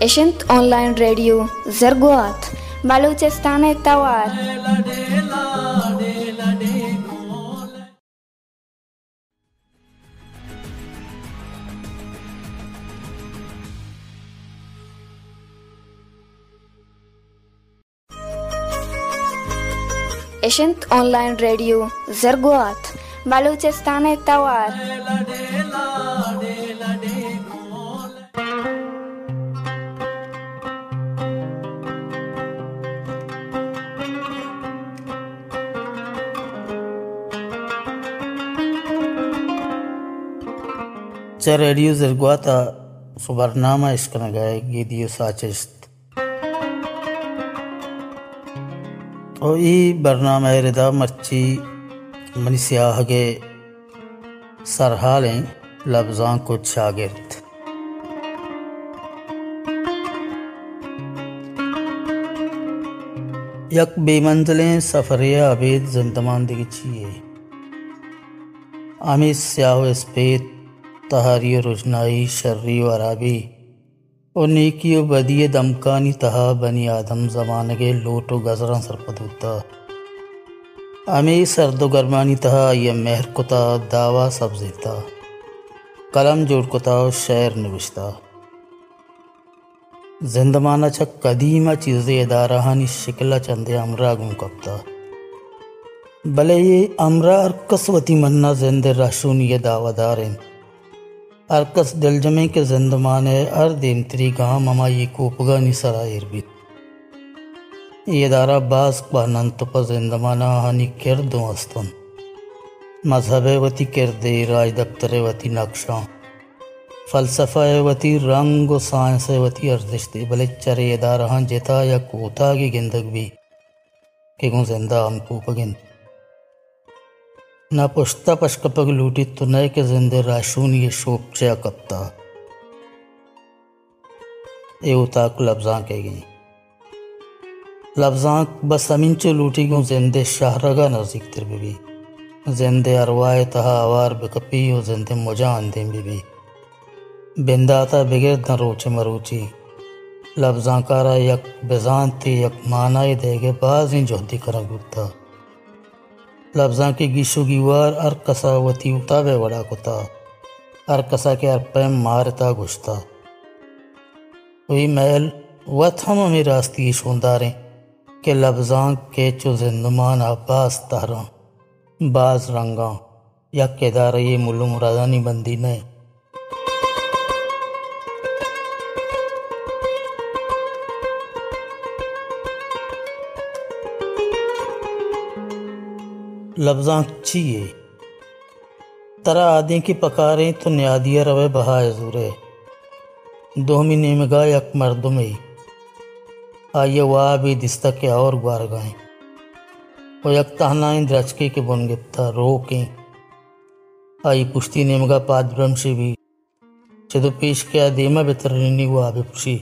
اشنت online radio زرگوات بلوچستان توار اشنت آنلاین ریڈیو زرگوات بلوچستان توار چه ریڈیو زرگواتا سو برنامه اشکنگای گیدیو ساچست او ای برنامه ردا مرچی منی سیاہ سیاہگے سرحالیں لفظان کو شاگرد یک بے منزلیں سفریہ عبید زندمان دیگی چیئے آمی سیاہ و اسپیت تہاری و رجنائی شرری و عرابی و نیکی و بدی دمکانی تہا بنی آدم زمانگے لوٹ و گزران سرپدوتا آمی سرد و گرمانی تہا یہ مہر کتا دعویٰ سبزیتا قلم جوڑ کتا و شعر نوشتا۔ زندمانہ چک قدیمہ چیزیں ادارہانی شکلہ چندے امرا گوں کپتا۔ بلے یہ امرا ارکس وتی مننا زند راشون یہ دعوی داریں ارکس دل جمے کے زندمانے ار دین تری گاں مما یہ کوپگا نی سرائر بیت یہ دارا باز پانن تو پا زندمانہ ہانی کردوں استن۔ مذہب وتی کردے راج دفتر وتی نقشاں فلسفہ وتی رنگ و سائنس وتی ارزش دے بلے چرے ادارہاں جتا یا کوتا کی گندگ بھی۔ کہ گوں زندہ ہم کوپگن نہ پشتا پشکپگ لوٹی تو نئے کے زندے راشون یہ شوپ چیا کپتا۔ اے اتاک لفظاں کہہ گئی لفظاں بس امین چو لوٹی گوں زندے شہرگا نزدیک تر بی بی زندے اروائے تہا آوار بکپی و زندے مجان دیں بی بی بنداتا بغیر نہ روچے مروچی۔ لفظاں کارا یک بزان تی یک معنی دے گے بازیں جہدی کرا گتا لفظاں کی گیشو گیوار ار کسا وتی اتابے وڑا کتا، ار کسا کے ار پیم مارتا گشتا۔ وہی محل وت ہم ہمیں راستی شونداریں کہ لفظاں کے چو زندمان آباس تہراں، باز رنگاں یا ادارہ یہ ملوم مرادانی بندی نہیں لفظاں چیئے۔ ترا آدیں کی پکاریں تو نیادیہ روے بہائے زورے۔ دومی نیمگا یک مردمی آئیے وا بھی دستا کے اور گوار گائیں۔ وہ یک تہنائیں درچکے کے بن گپتا روکیں۔ آئی پشتی نیمگا پاد برمشی بھی۔ چدو پیش کیا دیما بترنینی وہ آبی پشی۔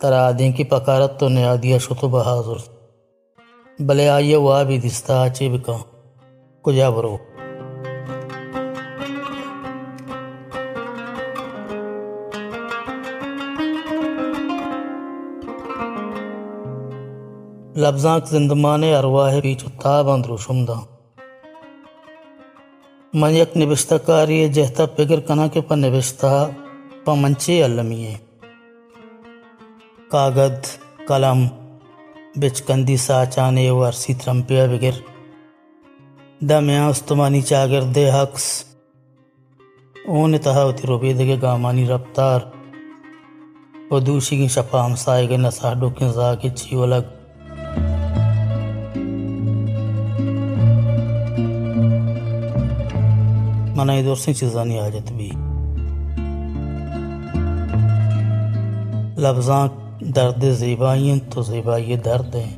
ترا آدیں کی پکارت تو نیادیہ شتو بہازر بلے آئیے وہ بھی دستا آچے بکا کجا برو؟ لفظاں زندمانے ارواح پیچھو تاب اندرو شمدا من یک نبشتہ کاری جہتا پگر کنا کے پا نبشتہ پا منچے علمیے۔ کاغد قلم بچکندی ساچانے ورسی ترمپیا بگر۔ دا استمانی چاگر دے حقس۔ اون تہاوتی روبی دگے گامانی رفتار۔ و دوشی کی شپا ہمسائے گے نساڈو کی چیو لگ۔ منائی دور سے چیزانی آجت بھی۔ لفظاں درد زیبائیں تو زیبائی درد ہیں۔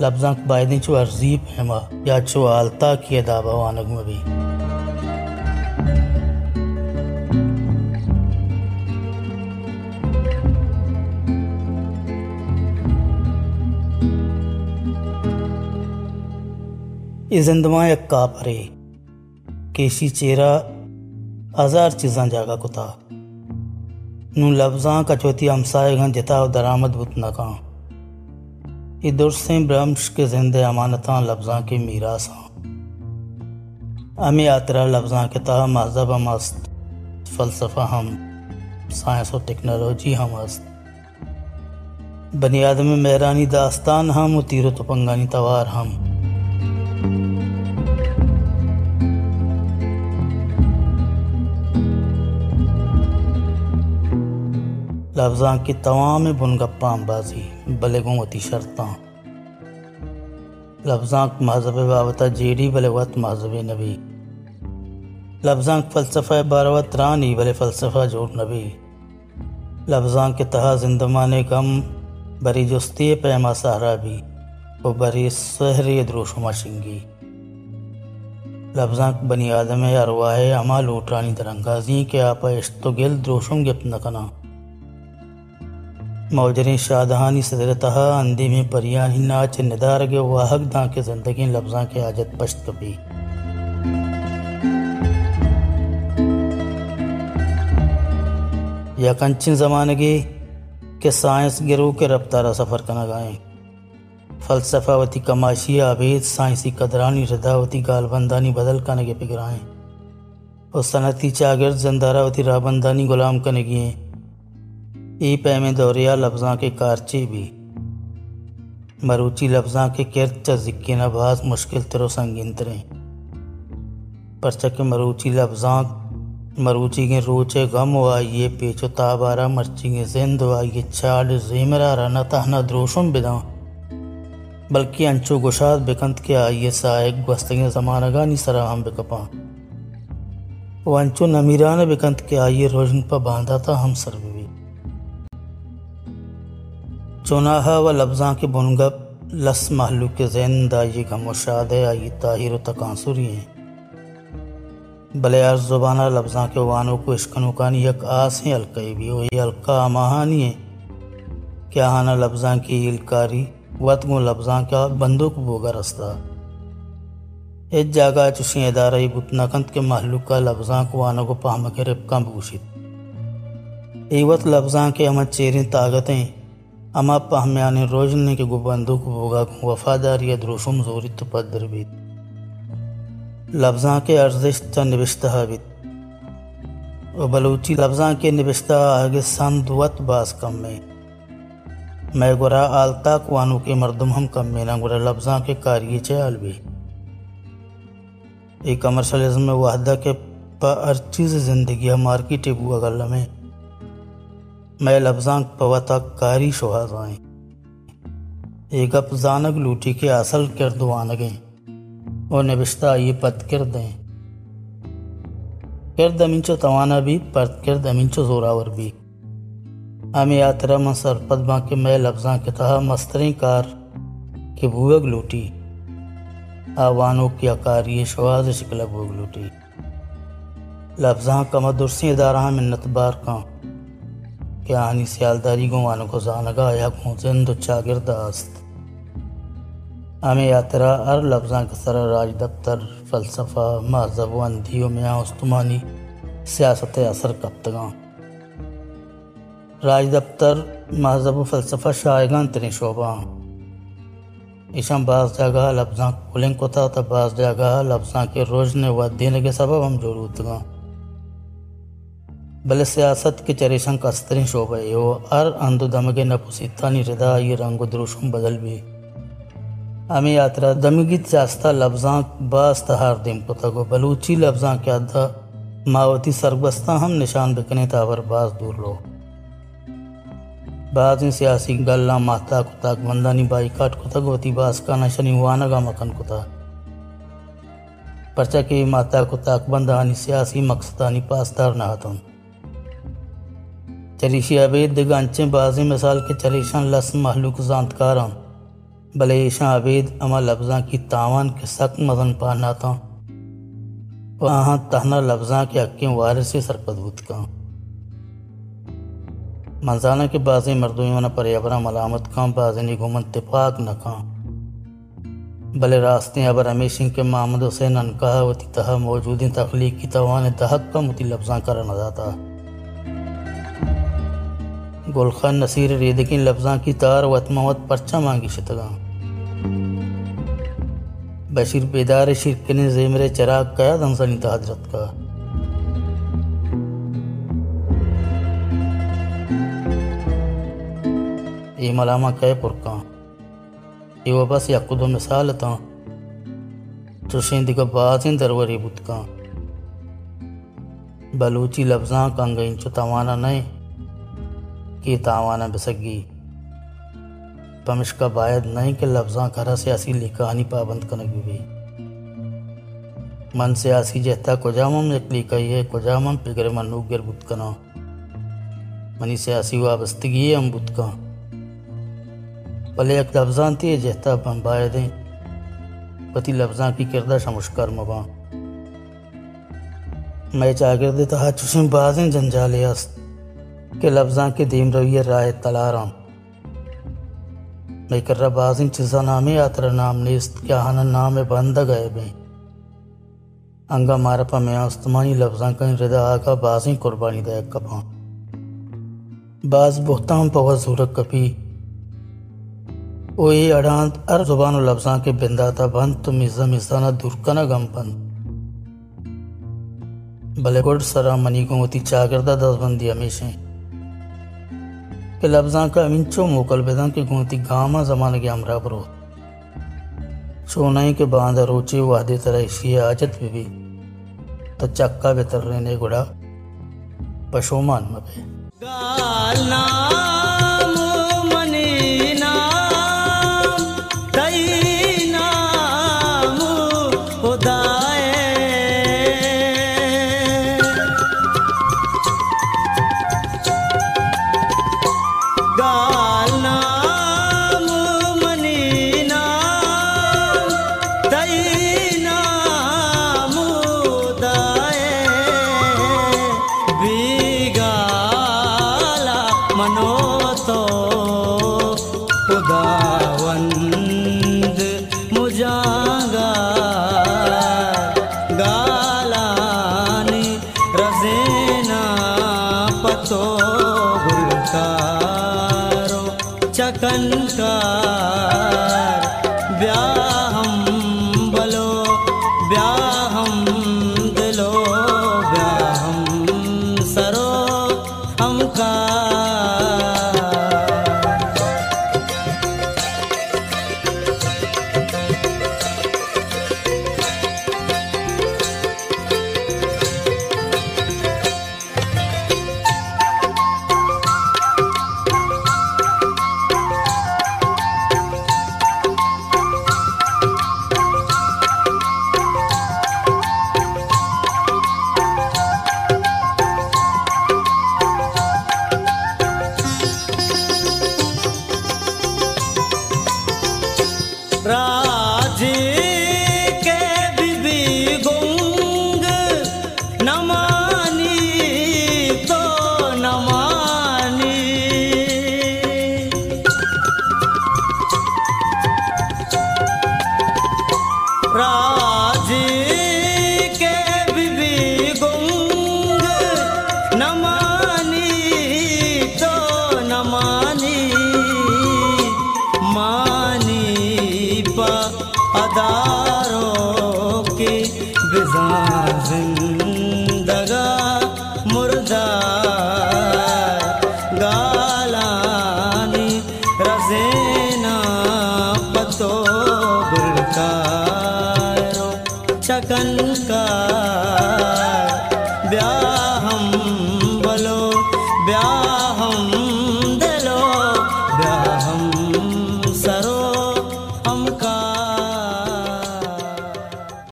لفظاں بائدیں چو ارزیب ہما یا چو آلتا کی ادابہ وانگ میں بھی۔ یہ زندماں یک کاپرے کیشی چیرا ہزار چیزاں جاگا کتا نو لفظاں کچوتی ہمسائے گھن جتا و درآمد بت نکاں یہ درسیں برمش کے زندے امانتاں لفظاں کے میراساں امی آترا لفظاں کے تاہ مذہب ہم است، فلسفہ ہم، سائنس و ٹیکنالوجی ہم است۔ بنی آدم مہرانی داستان ہم و تیر و تپنگانی توار ہم۔ لفظاں کی تمام بن گپاں بازی بلے گوتی شرطاں۔ لفظاں مذہب بابتا جیڑی بلے وط مذہب نبی۔ لفظاں فلسفہ باروت رانی بلے فلسفہ جوڑ نبی۔ لفظاں کے تہا زندمانے کم، بری جستی پیما سہرا بھی وہ بری سہری دروشما شنگی لفظاں بنی آدم ارواح اما لوٹرانی درنگازی کے آپا اشتو گل دروشم گپ نکنا موجرین شادہانی صدرتہا اندی میں پریانی ناچ ندار گے واحق داں کے زندگی لفظاں کے آجت پشت کبھی۔ یا کنچن زمانگی کہ سائنس گرو کے رفتارہ سفر کنا گائیں فلسفہ وتی کماشی آبید سائنسی قدرانی رداوتی گال بندانی بدل کنگے پگرائیں اور سنتی چاگرد زندارہ وتی رابندانی غلام کنگی ہیں۔ ای پیمے دوریا لفظاں کے کارچی بھی۔ مروچی لفظاں کے کرچ ذکی نباز مشکل ترو سنگین تریں پرچک مروچی لفظاں مروچی کے روچے غم و آئیے پیچو تابارا مرچی کے زند و آئیے چاڑ زیمرا رنا تہنا دروشم بداں۔ بلکہ انچو گشاد بکند کے آئیے سائق گوستگی زمانگانی سراہم بکپاں۔ وہ انچو نمیران بکند کے آئیے روشن پا باندھا تھا ہم سر بھی۔ چوناہا و لفظاں کے بنگب لس محلو کے زند آئی غم و شاد آئی طاہر و تکانسری ہیں۔ بلے عرض زبانہ لفظاں کے وانوں کو اشکنو کانی یک آس ہیں الکائی بھی ہوئی الکا آماہانی ہیں۔ کیا ہانا لفظاں کی الکاری وطگو لفظاں کا بندوق بوگا رستا ایج جاگا چشیں ادارہ بتناکند کے محلو کا لفظاں کو وانوں کو پاہمکے ربکاں بوشید۔ ایوت لفظاں کے امت چیریں طاقتیں۔ اما پہمیان روجنے کے گبندو کو بوگا وفاداری دروشم زوری تو پدر بیت لفظاں کے ارزش تا نوشتہ بیت و بلوچی لفظاں کے نوشتہ آگے سند وط باز کم میں میں گرا آلتا کوانو کے مردم ہم کم میں نہ گرا لفظاں کے کاریے چال بھی ایک کمرشلزم میں وحدہ کے پا ہر چیز زندگی مارکیٹ بوا گلہ میں میں لفظاں پوتا کاری شوہاز آئیں ایک اپ زانگ لوٹی کے اصل کردو آنگیں۔ اور نبشتہ یہ پت کردیں۔ کرد امینچو توانا بھی، پرت کرد امینچو زوراور بھی۔ ہمیں آترہ من سرپد باں کے میں لفظاں کے تہا مستریں کار کے بھوگ لوٹی۔ آوانوں کی اکاری شواز شکل بھوگ لوٹی۔ لفظاں کم درسی ادارہ منت بار کان زند و چاگرد است ہمیں یاترا ار لفظاں کے سر راج دفتر، فلسفہ، مذہب و اندھی و میاں استمانی سیاست اثر کبتگاں راج دفتر، مذہب و فلسفہ شائگان ترین شعبہ ایشان بعض جگہ لفظاں کولنگ کو تھا تا بعض جگہ لفظاں کے روزنے و دینے کے سبب ہم جوڑ گاں بل سیاست کے چریشن کا سترین شعبہ ہے۔ وہ ہر اندو دمگے نپوسی تانی ردا، یہ رنگ و دروشم بدل بھی۔ ہمیں یاترا، دمگی سیاستہ لفظاں باز تہار دیم کو۔ تگو بلوچی لفظاں کیا دا، ماوتی سرگبستہ ہم نشان بکنے تاور باز دور لو۔ بعض سیاسی گلہ ماتا کتا مندانی بائی کاٹ کو تگو تی باز کا نشنی وانگا مکن کتا۔ پرچہ کی ماتا کتا بندانی سیاسی مقصدانی پاسدار نہ ہاتوں چریشی عبید دگانچیں بازی مثال کے چریشان لس محلوک زانتکاراں۔ بلے ایشان عبید اما لفظاں کی تاوان کے سک مزن پاہناتا وہاں تہنا لفظاں کے حقیں وارثی سرپدوت کا۔ منزانہ کے بازی مردوی منہ پر یبرا ملامت کام بازی نگومن تفاق نہ کام بلے راستے ابر ہمیشہ کے محمد حسین انکہاوتی تہا موجود تخلیق کی توان دہک کا مطلب متی لفظاں کرنا جاتا گلخان نصیر ریدکی لفظاں کی تار و اتموت پرچہ مانگی شتگاں۔ بشیر بیدار شرکن زیمر چراغ کیا دنسانی تا حضرت کا۔ یہ ملامہ کئے پرکاں۔ یہ وہ بس یک دو مثال تا چوشین دیگا بازیں دروری بودکاں بلوچی لفظاں کانگا چو توانا نئے۔ کی تاوانا بسگی پمشکا باید نہیں کہ لفظاں کرا سیاسی لکھانی پابند کنگی بھی من سیاسی جہتا کجامم یک لکھائی ہے کجامم پگر منوگ گر بودکنا منی سیاسی وابستگی ہے ہم بودکاں پلے ایک لفظان تھی جہتا بمبائے دیں پتی لفظاں کی کردہ شمشکر مباں۔ میں چاگردے تہا چوشیں بازیں جنجالے است کہ لفظاں کے دیم رویہ رائے تلارام۔ میں کر رہا بازیں چیزا نامی آتر نام نیست، کیا ہانا نام بندہ گئے بیں انگا مارا پا میں آستمانی لفظاں کہیں ردا آگا بازیں قربانی دے کپاں۔ باز بہتاں پا زورک کپی۔ اوئی اڑانت ار زبان و لفظاں کے بنداتا بند، تو میزا میزانا درکنا گم بند بلے گوڑ سرا منی کو ہوتی چاگردہ دس بندی ہمیشہ کہ لبزاں کا امنچو موکل بیدان کی گونتی گاما زمانہ کی امرہ برو۔ چونائی کے باندھا روچے وحدی طرح اسی آجت بھی بھی۔ تو چکا بہتر رہنے گڑا۔ پشومان مبے۔ گالنا